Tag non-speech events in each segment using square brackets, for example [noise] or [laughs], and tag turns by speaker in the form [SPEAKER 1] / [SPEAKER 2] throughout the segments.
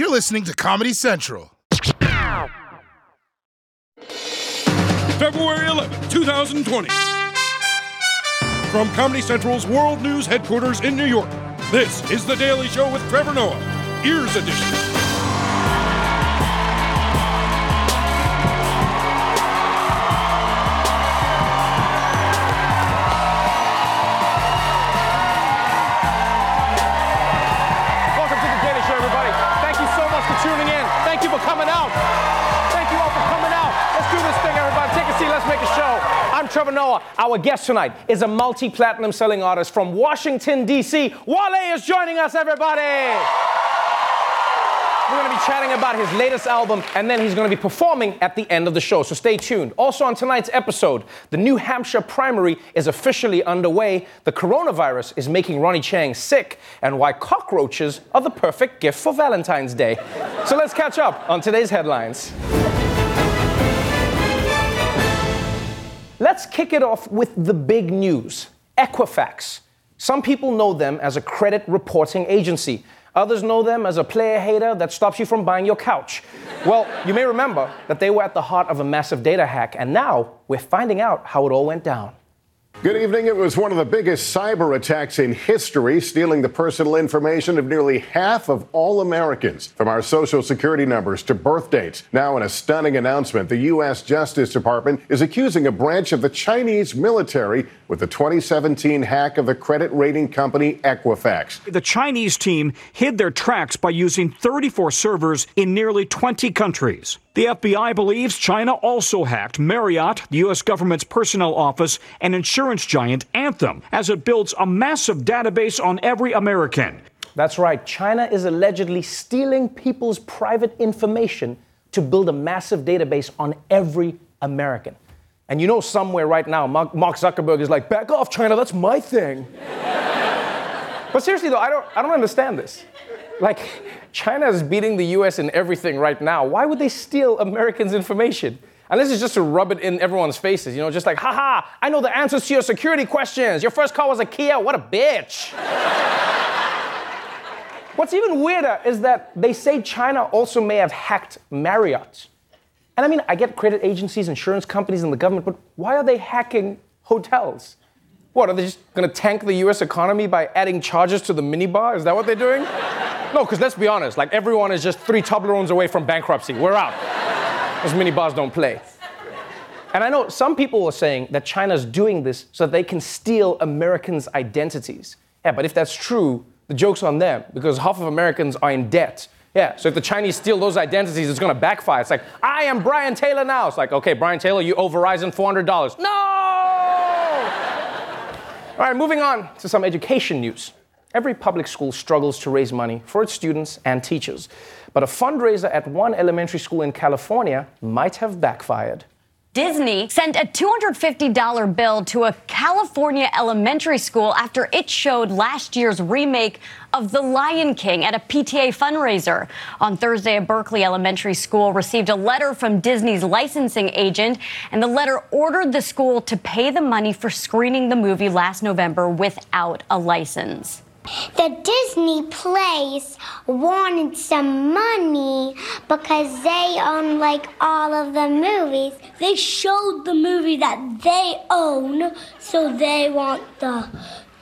[SPEAKER 1] You're listening to Comedy Central.
[SPEAKER 2] February 11, 2020. From Comedy Central's World News headquarters in New York, this is The Daily Show with Trevor Noah, Ears Edition.
[SPEAKER 3] Coming out. Thank you all for coming out. Let's do this thing, everybody. Take a seat. Let's make a show. I'm Trevor Noah. Our guest tonight is a multi-platinum selling artist from Washington, D.C. Wale is joining us, everybody. We're going to be chatting about his latest album, and then he's going to be performing at the end of the show. So stay tuned. Also, on tonight's episode, the New Hampshire primary is officially underway. The coronavirus is making Ronny Chieng sick, and why cockroaches are the perfect gift for Valentine's Day. [laughs] So let's catch up on today's headlines. Let's kick it off with the big news Equifax. Some people know them as a credit reporting agency. Others know them as a player hater that stops you from buying your couch. Well, you may remember that they were at the heart of a massive data hack, and now we're finding out how it all went down.
[SPEAKER 4] Good evening. It was one of the biggest cyber attacks in history, stealing the personal information of nearly half of all Americans, from our social security numbers to birth dates. Now, in a stunning announcement, the U.S. Justice Department is accusing a branch of the Chinese military with the 2017 hack of the credit rating company Equifax.
[SPEAKER 5] The Chinese team hid their tracks by using 34 servers in nearly 20 countries. The FBI believes China also hacked Marriott, the U.S. government's personnel office, and insurance giant Anthem, as it builds a massive database on every American.
[SPEAKER 3] That's right, China is allegedly stealing people's private information to build a massive database on every American. And you know, somewhere right now, Mark Zuckerberg is like, back off, China, that's my thing. [laughs] but seriously, though, I don't, I don't understand this. Like, China is beating the US in everything right now. Why would they steal Americans' information? And this is just to rub it in everyone's faces, you know, just like, haha, I know the answers to your security questions. Your first car was a Kia, what a bitch. [laughs] What's even weirder is that they say China also may have hacked Marriott. And I mean, I get credit agencies, insurance companies, and the government, but why are they hacking hotels? What, are they just gonna tank the US economy by adding charges to the minibar? Is that what they're doing? [laughs] no, because let's be honest, like everyone is just three Toblerones away from bankruptcy. We're out. Those minibars don't play. And I know some people are saying that China's doing this so that they can steal Americans' identities. Yeah, but if that's true, the joke's on them because half of Americans are in debt. Yeah, so if the Chinese steal those identities, it's gonna backfire. It's like, I am Brian Taylor now. It's like, okay, Brian Taylor, you owe Verizon $400. No! All right, moving on to some education news. Every public school struggles to raise money for its students and teachers. But a fundraiser at one elementary school in California might have backfired.
[SPEAKER 6] Disney sent a $250 bill to a California elementary school after it showed last year's remake of The Lion King at a PTA fundraiser. On Thursday, a Berkeley elementary school received a letter from Disney's licensing agent, and the letter ordered the school to pay the money for screening the movie last November without a license.
[SPEAKER 7] The Disney place wanted some money because they own like all of the movies. They showed the movie that they own, so they want the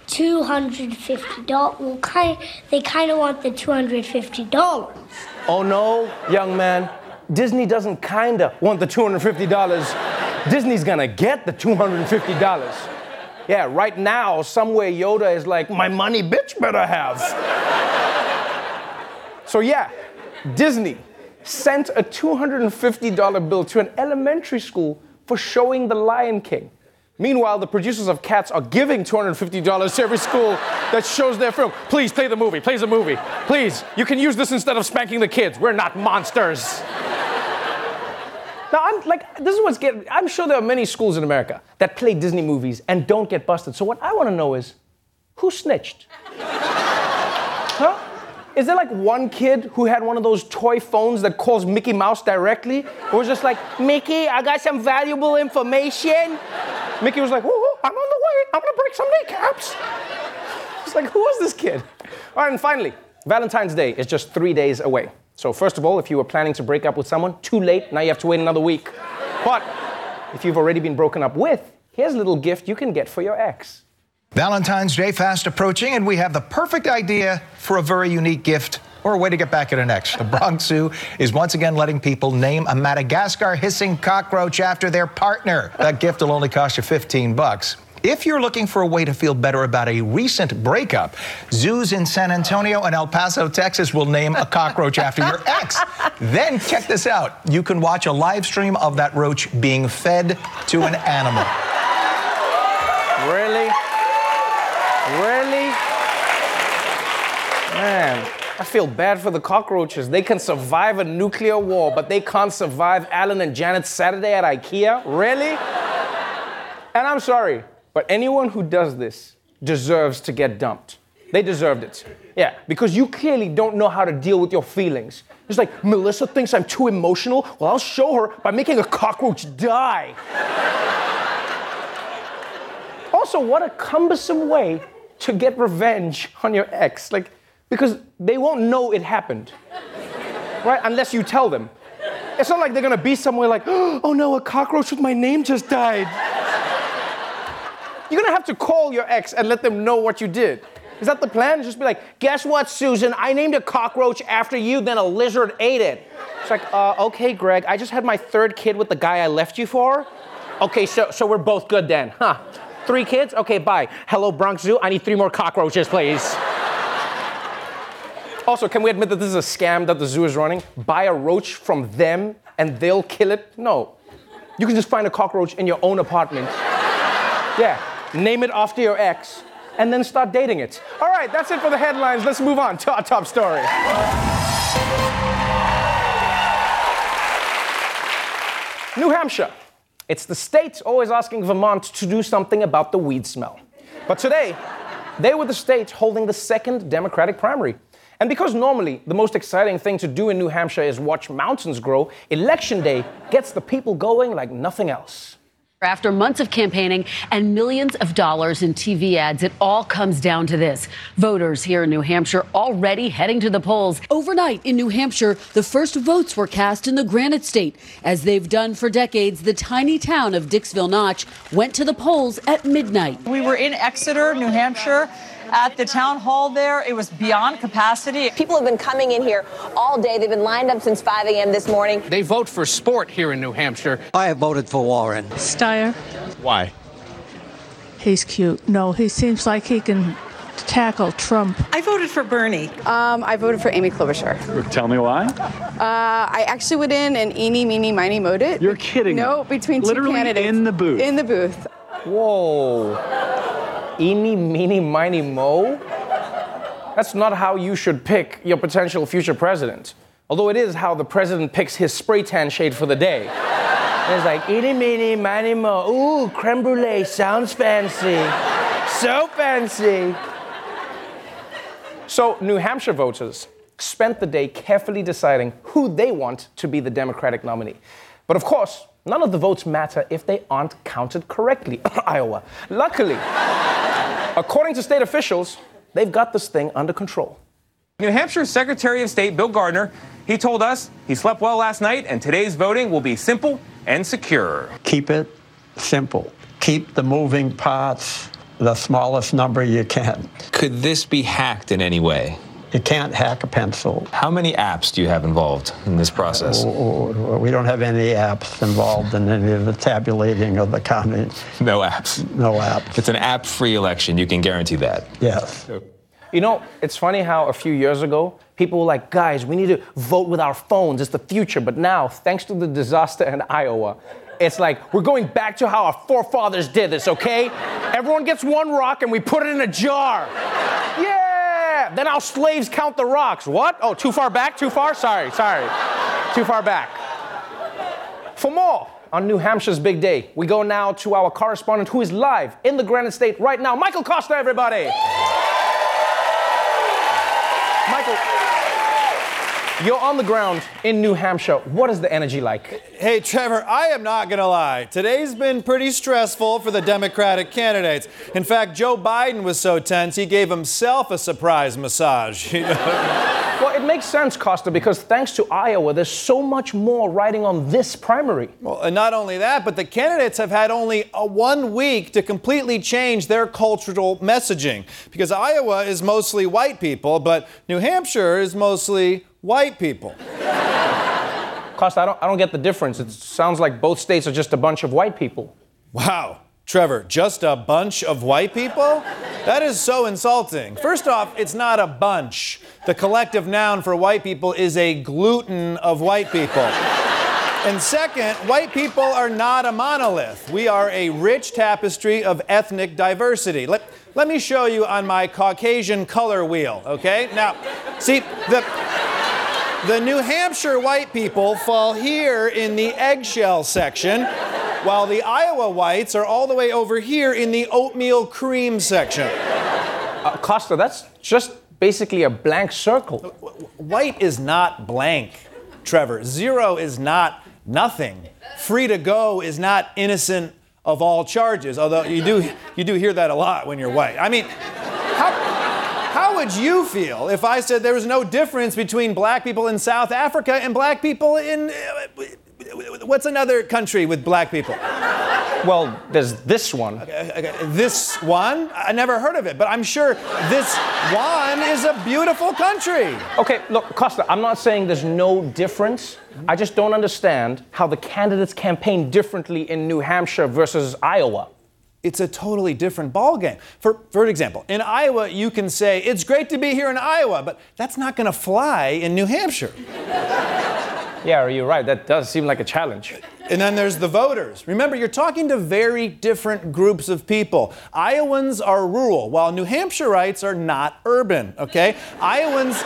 [SPEAKER 7] two hundred fifty dollars. Well, kind they kind of want the two hundred fifty dollars.
[SPEAKER 3] Oh no, young man. Disney doesn't kinda want the $250. Disney's gonna get the $250. Yeah, right now, somewhere Yoda is like, my money bitch better have. [laughs] so yeah, Disney sent a $250 bill to an elementary school for showing The Lion King. Meanwhile, the producers of Cats are giving $250 to every school that shows their film. Please play the movie, play the movie. Please, you can use this instead of spanking the kids. We're not monsters. Now, I'm like, this is what's getting, I'm sure there are many schools in America that play Disney movies and don't get busted. So, what I want to know is who snitched? [laughs] huh? Is there like one kid who had one of those toy phones that calls Mickey Mouse directly? Or was just like, Mickey, I got some valuable information? Mickey was like, whoa, I'm on the way. I'm gonna break some kneecaps. It's like, who was this kid? All right, and finally, Valentine's Day is just three days away. So, first of all, if you were planning to break up with someone, too late, now you have to wait another week. But if you've already been broken up with, here's a little gift you can get for your ex.
[SPEAKER 8] Valentine's Day fast approaching, and we have the perfect idea for a very unique gift or a way to get back at an ex. The Bronx Zoo is once again letting people name a Madagascar hissing cockroach after their partner. That gift will only cost you 15 bucks. If you're looking for a way to feel better about a recent breakup, zoos in San Antonio and El Paso, Texas will name a cockroach after your [laughs] ex. Then check this out. You can watch a live stream of that roach being fed to an animal.
[SPEAKER 3] Really? Really? Man, I feel bad for the cockroaches. They can survive a nuclear war, but they can't survive Alan and Janet's Saturday at IKEA? Really? And I'm sorry, but anyone who does this deserves to get dumped. They deserved it. Yeah, because you clearly don't know how to deal with your feelings. It's like, Melissa thinks I'm too emotional? Well, I'll show her by making a cockroach die. [laughs] also, what a cumbersome way to get revenge on your ex. Like, because they won't know it happened, right? Unless you tell them. It's not like they're gonna be somewhere like, [gasps] oh no, a cockroach with my name just died. You're gonna have to call your ex and let them know what you did. Is that the plan? Just be like, guess what, Susan? I named a cockroach after you, then a lizard ate it. It's like, uh, okay, Greg, I just had my third kid with the guy I left you for. Okay, so, so we're both good then, huh? Three kids? Okay, bye. Hello, Bronx Zoo. I need three more cockroaches, please. also, can we admit that this is a scam that the zoo is running? Buy a roach from them and they'll kill it? No. You can just find a cockroach in your own apartment. Yeah, name it after your ex, and then start dating it. All right, that's it for the headlines. Let's move on to our top story. New Hampshire. It's the state always asking Vermont to do something about the weed smell. But today, they were the state holding the second Democratic primary. And because normally the most exciting thing to do in New Hampshire is watch mountains grow, Election Day gets the people going like nothing else.
[SPEAKER 9] After months of campaigning and millions of dollars in TV ads, it all comes down to this. Voters here in New Hampshire already heading to the polls.
[SPEAKER 10] Overnight in New Hampshire, the first votes were cast in the Granite State. As they've done for decades, the tiny town of Dixville Notch went to the polls at midnight.
[SPEAKER 11] We were in Exeter, New Hampshire at the town hall there. It was beyond capacity.
[SPEAKER 12] People have been coming in here all day. They've been lined up since 5 a.m. this morning.
[SPEAKER 13] They vote for sport here in New Hampshire.
[SPEAKER 14] I have voted for Warren.
[SPEAKER 15] Steyer.
[SPEAKER 16] Why?
[SPEAKER 15] He's cute. No, he seems like he can tackle Trump.
[SPEAKER 17] I voted for Bernie.
[SPEAKER 18] Um, I voted for Amy Klobuchar.
[SPEAKER 16] Tell me why.
[SPEAKER 18] Uh, I actually went in and eeny, meeny, miny, mowed it.
[SPEAKER 16] You're kidding.
[SPEAKER 18] No, between
[SPEAKER 16] Literally
[SPEAKER 18] two candidates.
[SPEAKER 16] in the booth.
[SPEAKER 18] In the booth.
[SPEAKER 3] Whoa. Eeny, meeny, miny, mo? That's not how you should pick your potential future president. Although it is how the president picks his spray tan shade for the day. And it's like, eeny, meeny, miny, mo. Ooh, creme brulee sounds fancy. So fancy. So, New Hampshire voters spent the day carefully deciding who they want to be the Democratic nominee. But of course, none of the votes matter if they aren't counted correctly. [laughs] Iowa. Luckily, according to state officials, they've got this thing under control.
[SPEAKER 19] New Hampshire Secretary of State Bill Gardner, he told us he slept well last night and today's voting will be simple and secure.
[SPEAKER 14] Keep it simple. Keep the moving parts the smallest number you can.
[SPEAKER 20] Could this be hacked in any way?
[SPEAKER 14] You can't hack a pencil.
[SPEAKER 20] How many apps do you have involved in this process?
[SPEAKER 14] Uh, we don't have any apps involved in any of the tabulating of the counting.
[SPEAKER 20] No apps.
[SPEAKER 14] No apps.
[SPEAKER 20] It's an app-free election. You can guarantee that.
[SPEAKER 14] Yes.
[SPEAKER 3] You know, it's funny how a few years ago, people were like, guys, we need to vote with our phones. It's the future. But now, thanks to the disaster in Iowa, it's like we're going back to how our forefathers did this, okay? Everyone gets one rock and we put it in a jar. Yeah! Then our slaves count the rocks. What? Oh, too far back? Too far? Sorry, sorry. too far back. For more on New Hampshire's big day, we go now to our correspondent who is live in the Granite State right now, Michael Kosta, everybody. Michael. You're on the ground in New Hampshire. What is the energy like?
[SPEAKER 16] Hey, Trevor, I am not going to lie. Today's been pretty stressful for the Democratic candidates. In fact, Joe Biden was so tense, he gave himself a surprise massage. [laughs]
[SPEAKER 3] well, it makes sense, Kosta, because thanks to Iowa, there's so much more riding on this primary.
[SPEAKER 16] Well, and not only that, but the candidates have had only a one week to completely change their cultural messaging. Because Iowa is mostly white people, but New Hampshire is mostly white people.
[SPEAKER 3] Kosta, I don't, I don't get the difference. It sounds like both states are just a bunch of white people.
[SPEAKER 16] Wow. Trevor, just a bunch of white people? That is so insulting. First off, it's not a bunch. The collective noun for white people is a gluten of white people. And second, white people are not a monolith. We are a rich tapestry of ethnic diversity. Let, let me show you on my Caucasian color wheel, okay? Now, see, the. The New Hampshire white people fall here in the eggshell section, while the Iowa whites are all the way over here in the oatmeal cream section.
[SPEAKER 3] Uh, Kosta, that's just basically a blank circle.
[SPEAKER 16] White is not blank, Trevor. Zero is not nothing. Free to go is not innocent of all charges, although you do, you do hear that a lot when you're white. I mean, would you feel if I said there was no difference between black people in South Africa and black people in. Uh, what's another country with black people?
[SPEAKER 3] Well, there's this one.
[SPEAKER 16] Okay, okay, This one? I never heard of it, but I'm sure this one is a beautiful country.
[SPEAKER 3] Okay, look, Kosta, I'm not saying there's no difference. I just don't understand how the candidates campaign differently in New Hampshire versus Iowa
[SPEAKER 16] it's a totally different ballgame. For, for example, in Iowa, you can say, it's great to be here in Iowa, but that's not going to fly in New Hampshire. [laughs]
[SPEAKER 3] yeah, you're right. That does seem like a challenge.
[SPEAKER 16] And then there's the voters. Remember, you're talking to very different groups of people. Iowans are rural, while New Hampshireites are not urban, okay? Iowans.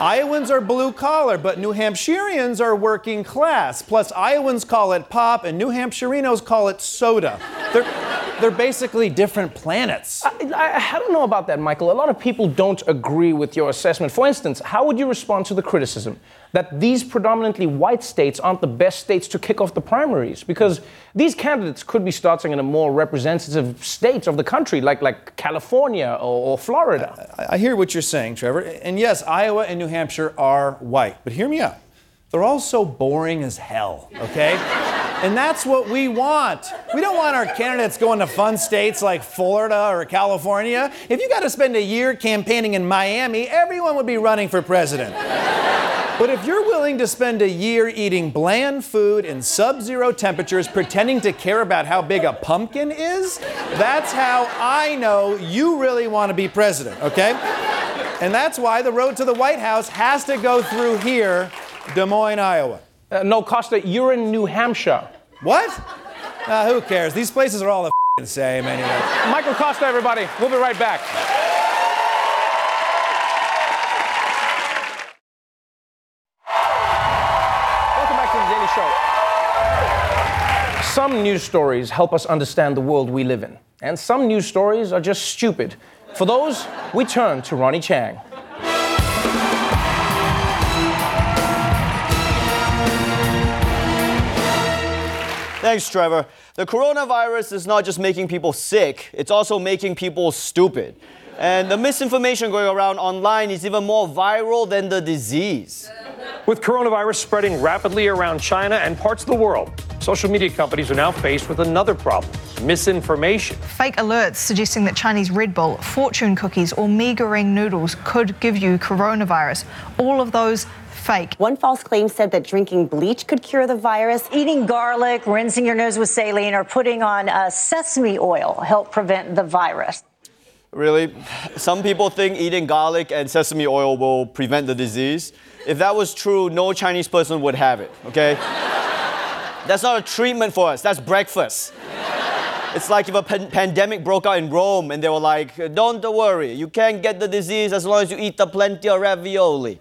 [SPEAKER 16] Iowans are blue collar, but New Hampshireans are working class. Plus, Iowans call it pop, and New Hampshirenos call it soda. They're, they're basically different planets.
[SPEAKER 3] I, I, I, don't know about that, Michael. A lot of people don't agree with your assessment. For instance, how would you respond to the criticism that these predominantly white states aren't the best states to kick off the primaries? Because these candidates could be starting in a more representative states of the country, like, like California or, or Florida.
[SPEAKER 16] I, I hear what you're saying, Trevor. And yes, Iowa and New Hampshire are white. But hear me out. They're all so boring as hell, okay? and that's what we want. We don't want our candidates going to fun states like Florida or California. If you got to spend a year campaigning in Miami, everyone would be running for president. But if you're willing to spend a year eating bland food in sub zero temperatures, pretending to care about how big a pumpkin is, that's how I know you really want to be president, okay? And that's why the road to the White House has to go through here Des Moines, Iowa.
[SPEAKER 3] Uh, no, Kosta, you're in New Hampshire.
[SPEAKER 16] What? Uh, who cares? These places are all the same anyway.
[SPEAKER 3] Michael Kosta, everybody. We'll be right back. Welcome back to the Daily Show. Some news stories help us understand the world we live in, and some news stories are just stupid. For those, we turn to Ronny Chieng.
[SPEAKER 17] Thanks, Trevor. The coronavirus is not just making people sick, it's also making people stupid. And the misinformation going around online is even more viral than the disease.
[SPEAKER 5] With coronavirus spreading rapidly around China and parts of the world, social media companies are now faced with another problem misinformation.
[SPEAKER 21] Fake alerts suggesting that Chinese Red Bull, fortune cookies, or Mi Goreng noodles could give you coronavirus. All of those fake.
[SPEAKER 22] One false claim said that drinking bleach could cure the virus.
[SPEAKER 23] Eating garlic, rinsing your nose with saline, or putting on uh, sesame oil help prevent the virus.
[SPEAKER 17] Really? Some people think eating garlic and sesame oil will prevent the disease. If that was true, no Chinese person would have it, okay? that's not a treatment for us, that's breakfast. It's like if a pan- pandemic broke out in Rome and they were like, don't worry, you can't get the disease as long as you eat the plenty of ravioli.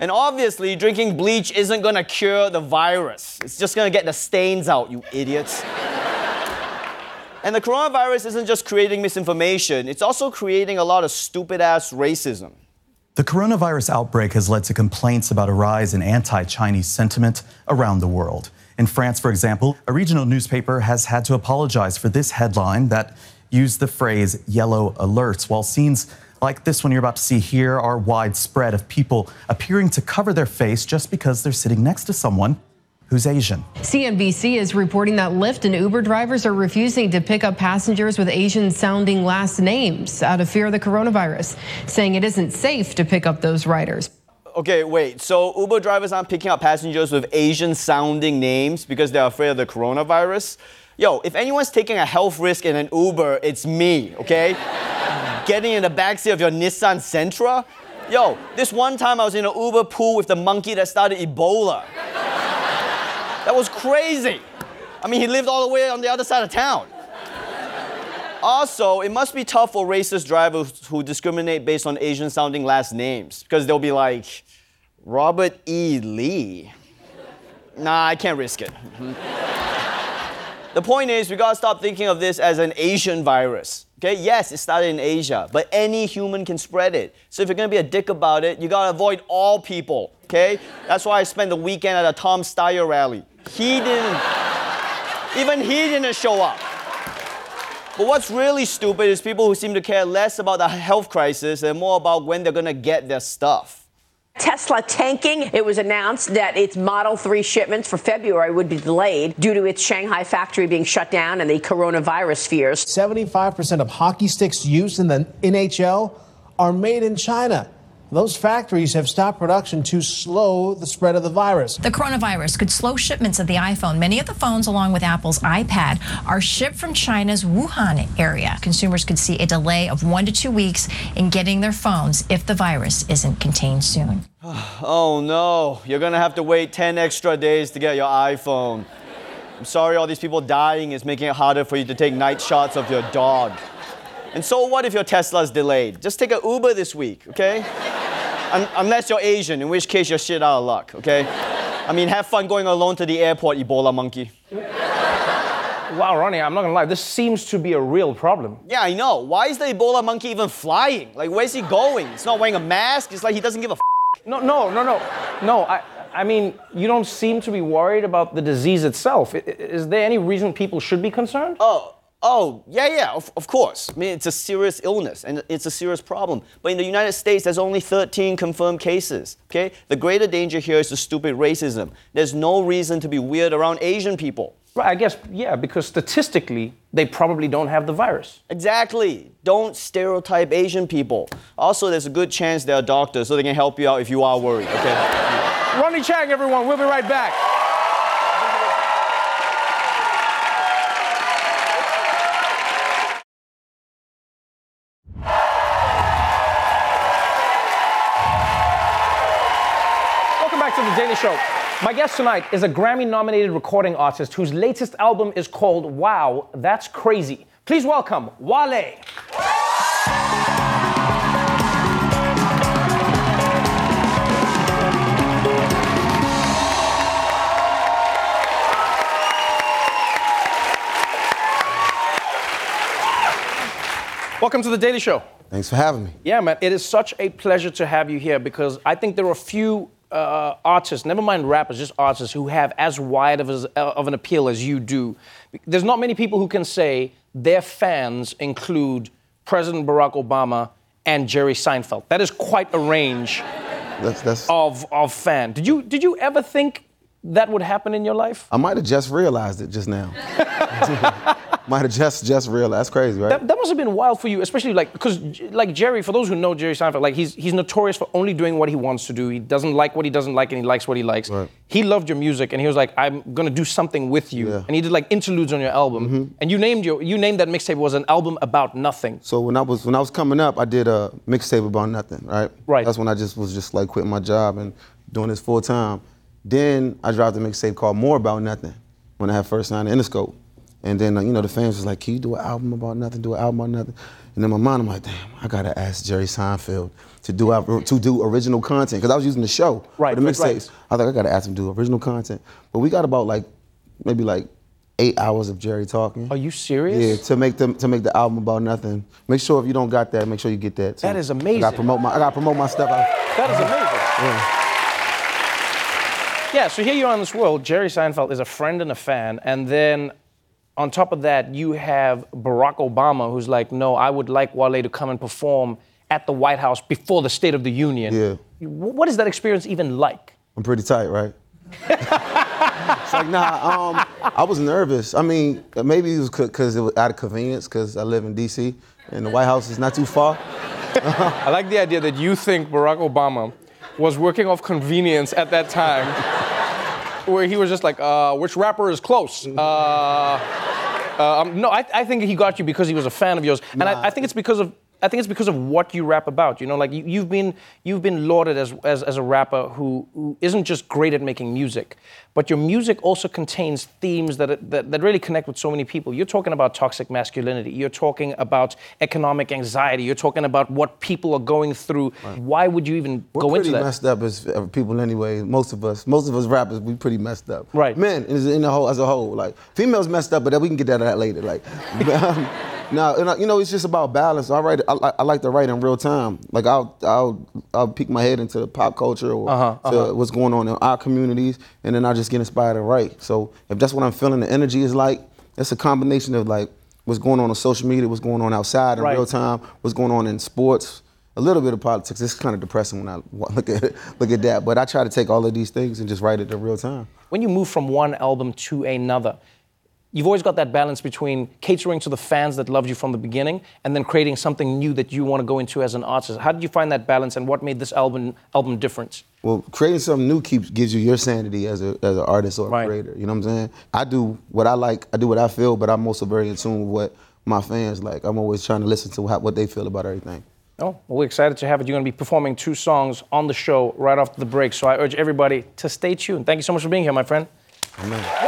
[SPEAKER 17] And obviously, drinking bleach isn't gonna cure the virus. It's just gonna get the stains out, you idiots. and the coronavirus isn't just creating misinformation, it's also creating a lot of stupid ass racism.
[SPEAKER 24] The coronavirus outbreak has led to complaints about a rise in anti Chinese sentiment around the world. In France, for example, a regional newspaper has had to apologize for this headline that used the phrase yellow alerts, while scenes like this one you're about to see here are widespread of people appearing to cover their face just because they're sitting next to someone who's Asian.
[SPEAKER 25] CNBC is reporting that Lyft and Uber drivers are refusing to pick up passengers with Asian sounding last names out of fear of the coronavirus, saying it isn't safe to pick up those riders.
[SPEAKER 17] Okay, wait. So Uber drivers aren't picking up passengers with Asian sounding names because they're afraid of the coronavirus? Yo, if anyone's taking a health risk in an Uber, it's me, okay? [laughs] Getting in the backseat of your Nissan Sentra? Yo, this one time I was in an Uber pool with the monkey that started Ebola. Was crazy. I mean, he lived all the way on the other side of town. Also, it must be tough for racist drivers who discriminate based on Asian sounding last names because they'll be like, Robert E. Lee. Nah, I can't risk it. [laughs] the point is, we gotta stop thinking of this as an Asian virus. Okay, yes, it started in Asia, but any human can spread it. So if you're gonna be a dick about it, you gotta avoid all people. Okay? That's why I spent the weekend at a Tom Steyer rally. He didn't, even he didn't show up. But what's really stupid is people who seem to care less about the health crisis and more about when they're gonna get their stuff.
[SPEAKER 12] Tesla tanking. It was announced that its Model 3 shipments for February would be delayed due to its Shanghai factory being shut down and the coronavirus fears.
[SPEAKER 26] 75% of hockey sticks used in the NHL are made in China. Those factories have stopped production to slow the spread of the virus.
[SPEAKER 27] The coronavirus could slow shipments of the iPhone. Many of the phones, along with Apple's iPad, are shipped from China's Wuhan area. Consumers could see a delay of one to two weeks in getting their phones if the virus isn't contained soon. [sighs]
[SPEAKER 17] Oh no, you're gonna have to wait 10 extra days to get your iPhone. I'm sorry, all these people dying is making it harder for you to take night shots of your dog. And so what if your Tesla's delayed? Just take an Uber this week, okay? Un- unless you're Asian, in which case you're shit out of luck, okay? I mean, have fun going alone to the airport, Ebola monkey.
[SPEAKER 3] Wow, Ronny, I'm not gonna lie, this seems to be a real problem.
[SPEAKER 17] Yeah, I know. Why is the Ebola monkey even flying? Like, where's he going? He's not wearing a mask. It's like he doesn't give a f.
[SPEAKER 3] No, no, no, no. No, I, I mean, you don't seem to be worried about the disease itself. Is there any reason people should be concerned?
[SPEAKER 17] Oh, oh, yeah, yeah, of, of course. I mean, it's a serious illness and it's a serious problem. But in the United States, there's only 13 confirmed cases, okay? The greater danger here is the stupid racism. There's no reason to be weird around Asian people.
[SPEAKER 3] Right, I guess, yeah, because statistically, they probably don't have the virus.
[SPEAKER 17] Exactly. Don't stereotype Asian people. Also, there's a good chance they're doctors, so they can help you out if you are worried, okay?
[SPEAKER 3] Ronny Chieng, everyone, we'll be right back. Daily Show. My guest tonight is a Grammy nominated recording artist whose latest album is called Wow, That's Crazy. Please welcome Wale. Welcome to The Daily Show.
[SPEAKER 28] Thanks for having me.
[SPEAKER 3] Yeah, man, it is such a pleasure to have you here because I think there are a few uh, artists, never mind rappers, just artists who have as wide of, as, of an appeal as you do. There's not many people who can say their fans include President Barack Obama and Jerry Seinfeld. That is quite a range
[SPEAKER 28] That's, that's,
[SPEAKER 3] of, of fan. Did you, did you ever think that would happen in your life?
[SPEAKER 28] I might have just realized it just now. [laughs] might have just just realized. That's crazy, right?
[SPEAKER 3] That, that must have been wild for you, especially like because like Jerry, for those who know Jerry Seinfeld, like he's he's notorious for only doing what he wants to do. He doesn't like what he doesn't like, and he likes what he likes. He loved your music, and he was like, "I'm gonna do something with you." And he did like interludes on your album,
[SPEAKER 28] Mm-hmm.
[SPEAKER 3] and you named your you named that mixtape was an album about nothing.
[SPEAKER 28] So when I was when I was coming up, I did a mixtape about nothing, right? Right. That's when I just was just like quitting my job and doing this full time. Then I dropped a mixtape called More About Nothing when I had first signed to Interscope. And then uh, you know the fans was like, "Can you do an album about nothing? Do an album about nothing?" And in my mind, I'm like, "Damn, I gotta ask Jerry Seinfeld to do to do original content because I was using the show
[SPEAKER 3] Right,
[SPEAKER 28] the mixtapes.
[SPEAKER 3] right.
[SPEAKER 28] I was like, I gotta ask him to do original content. But we got about like maybe like eight hours of Jerry talking.
[SPEAKER 3] Are you serious?
[SPEAKER 28] Yeah, to make them to make the album about nothing. Make sure if you don't got that, make sure you get that. Too.
[SPEAKER 3] That is
[SPEAKER 28] I
[SPEAKER 3] amazing.
[SPEAKER 28] got promote my I gotta promote my stuff. I,
[SPEAKER 3] That is amazing.
[SPEAKER 28] yeah.
[SPEAKER 3] Yeah, so here you are in this world. Jerry Seinfeld is a friend and a fan, and then on top of that, you have Barack Obama, who's like, "No, I would like Wale to come and perform at the White House before the State of the Union."
[SPEAKER 28] Yeah.
[SPEAKER 3] What is that experience even like?
[SPEAKER 28] I'm pretty tight, right? [laughs] it's like nah. Um, I was nervous. I mean, maybe it was because it was out of convenience because I live in D.C. and the White House is not too far. [laughs]
[SPEAKER 3] I like the idea that you think Barack Obama was working off convenience at that time, [laughs] where he was just like, uh, which rapper is close? Uh, uh, um, no, I, I think he got you because he was a fan of yours, and I, I think it's because of. I think it's because of what you rap about. You know, like you, you've been you've been lauded as, as, as a rapper who, who isn't just great at making music, but your music also contains themes that, that that really connect with so many people. You're talking about toxic masculinity. You're talking about economic anxiety. You're talking about what people are going through. Why would you even
[SPEAKER 28] We're
[SPEAKER 3] go
[SPEAKER 28] pretty
[SPEAKER 3] into that?
[SPEAKER 28] messed up as uh, people anyway. Most of us, most of us rappers, we pretty messed up.
[SPEAKER 3] Right.
[SPEAKER 28] Men in the whole as a whole. Like females messed up, but we can get that that later. Like, [laughs] um, now and, uh, you know it's just about balance. I write. I, I like to write in real time. Like I'll I'll I'll peek my head into pop culture or
[SPEAKER 3] Uh-huh, uh-huh.
[SPEAKER 28] what's going on in our communities, and then I just get inspired to write. So if that's what I'm feeling, the energy is like. It's a combination of like what's going on on social media, what's going on outside in
[SPEAKER 3] Right.
[SPEAKER 28] real time, what's going on in sports a little bit of politics. It's kind of depressing when I [laughs] look at look at that. But I try to take all of these things and just write it in real time.
[SPEAKER 3] when you move from one album to another, you've always got that balance between catering to the fans that loved you from the beginning and then creating something new that you want to go into as an artist. How did you find that balance and what made this album album different?
[SPEAKER 28] Well, creating something new keeps gives you your sanity as a as an artist or a creator. You know what I'm saying? I do what I like. I do what I feel, but I'm also very in tune with what my fans like. I'm always trying to listen to how, what they feel about everything.
[SPEAKER 3] Oh, well, we're excited to have it. You're going to be performing two songs on the show right after the break. So I urge everybody to stay tuned. Thank you so much for being here, my friend.
[SPEAKER 28] Amen.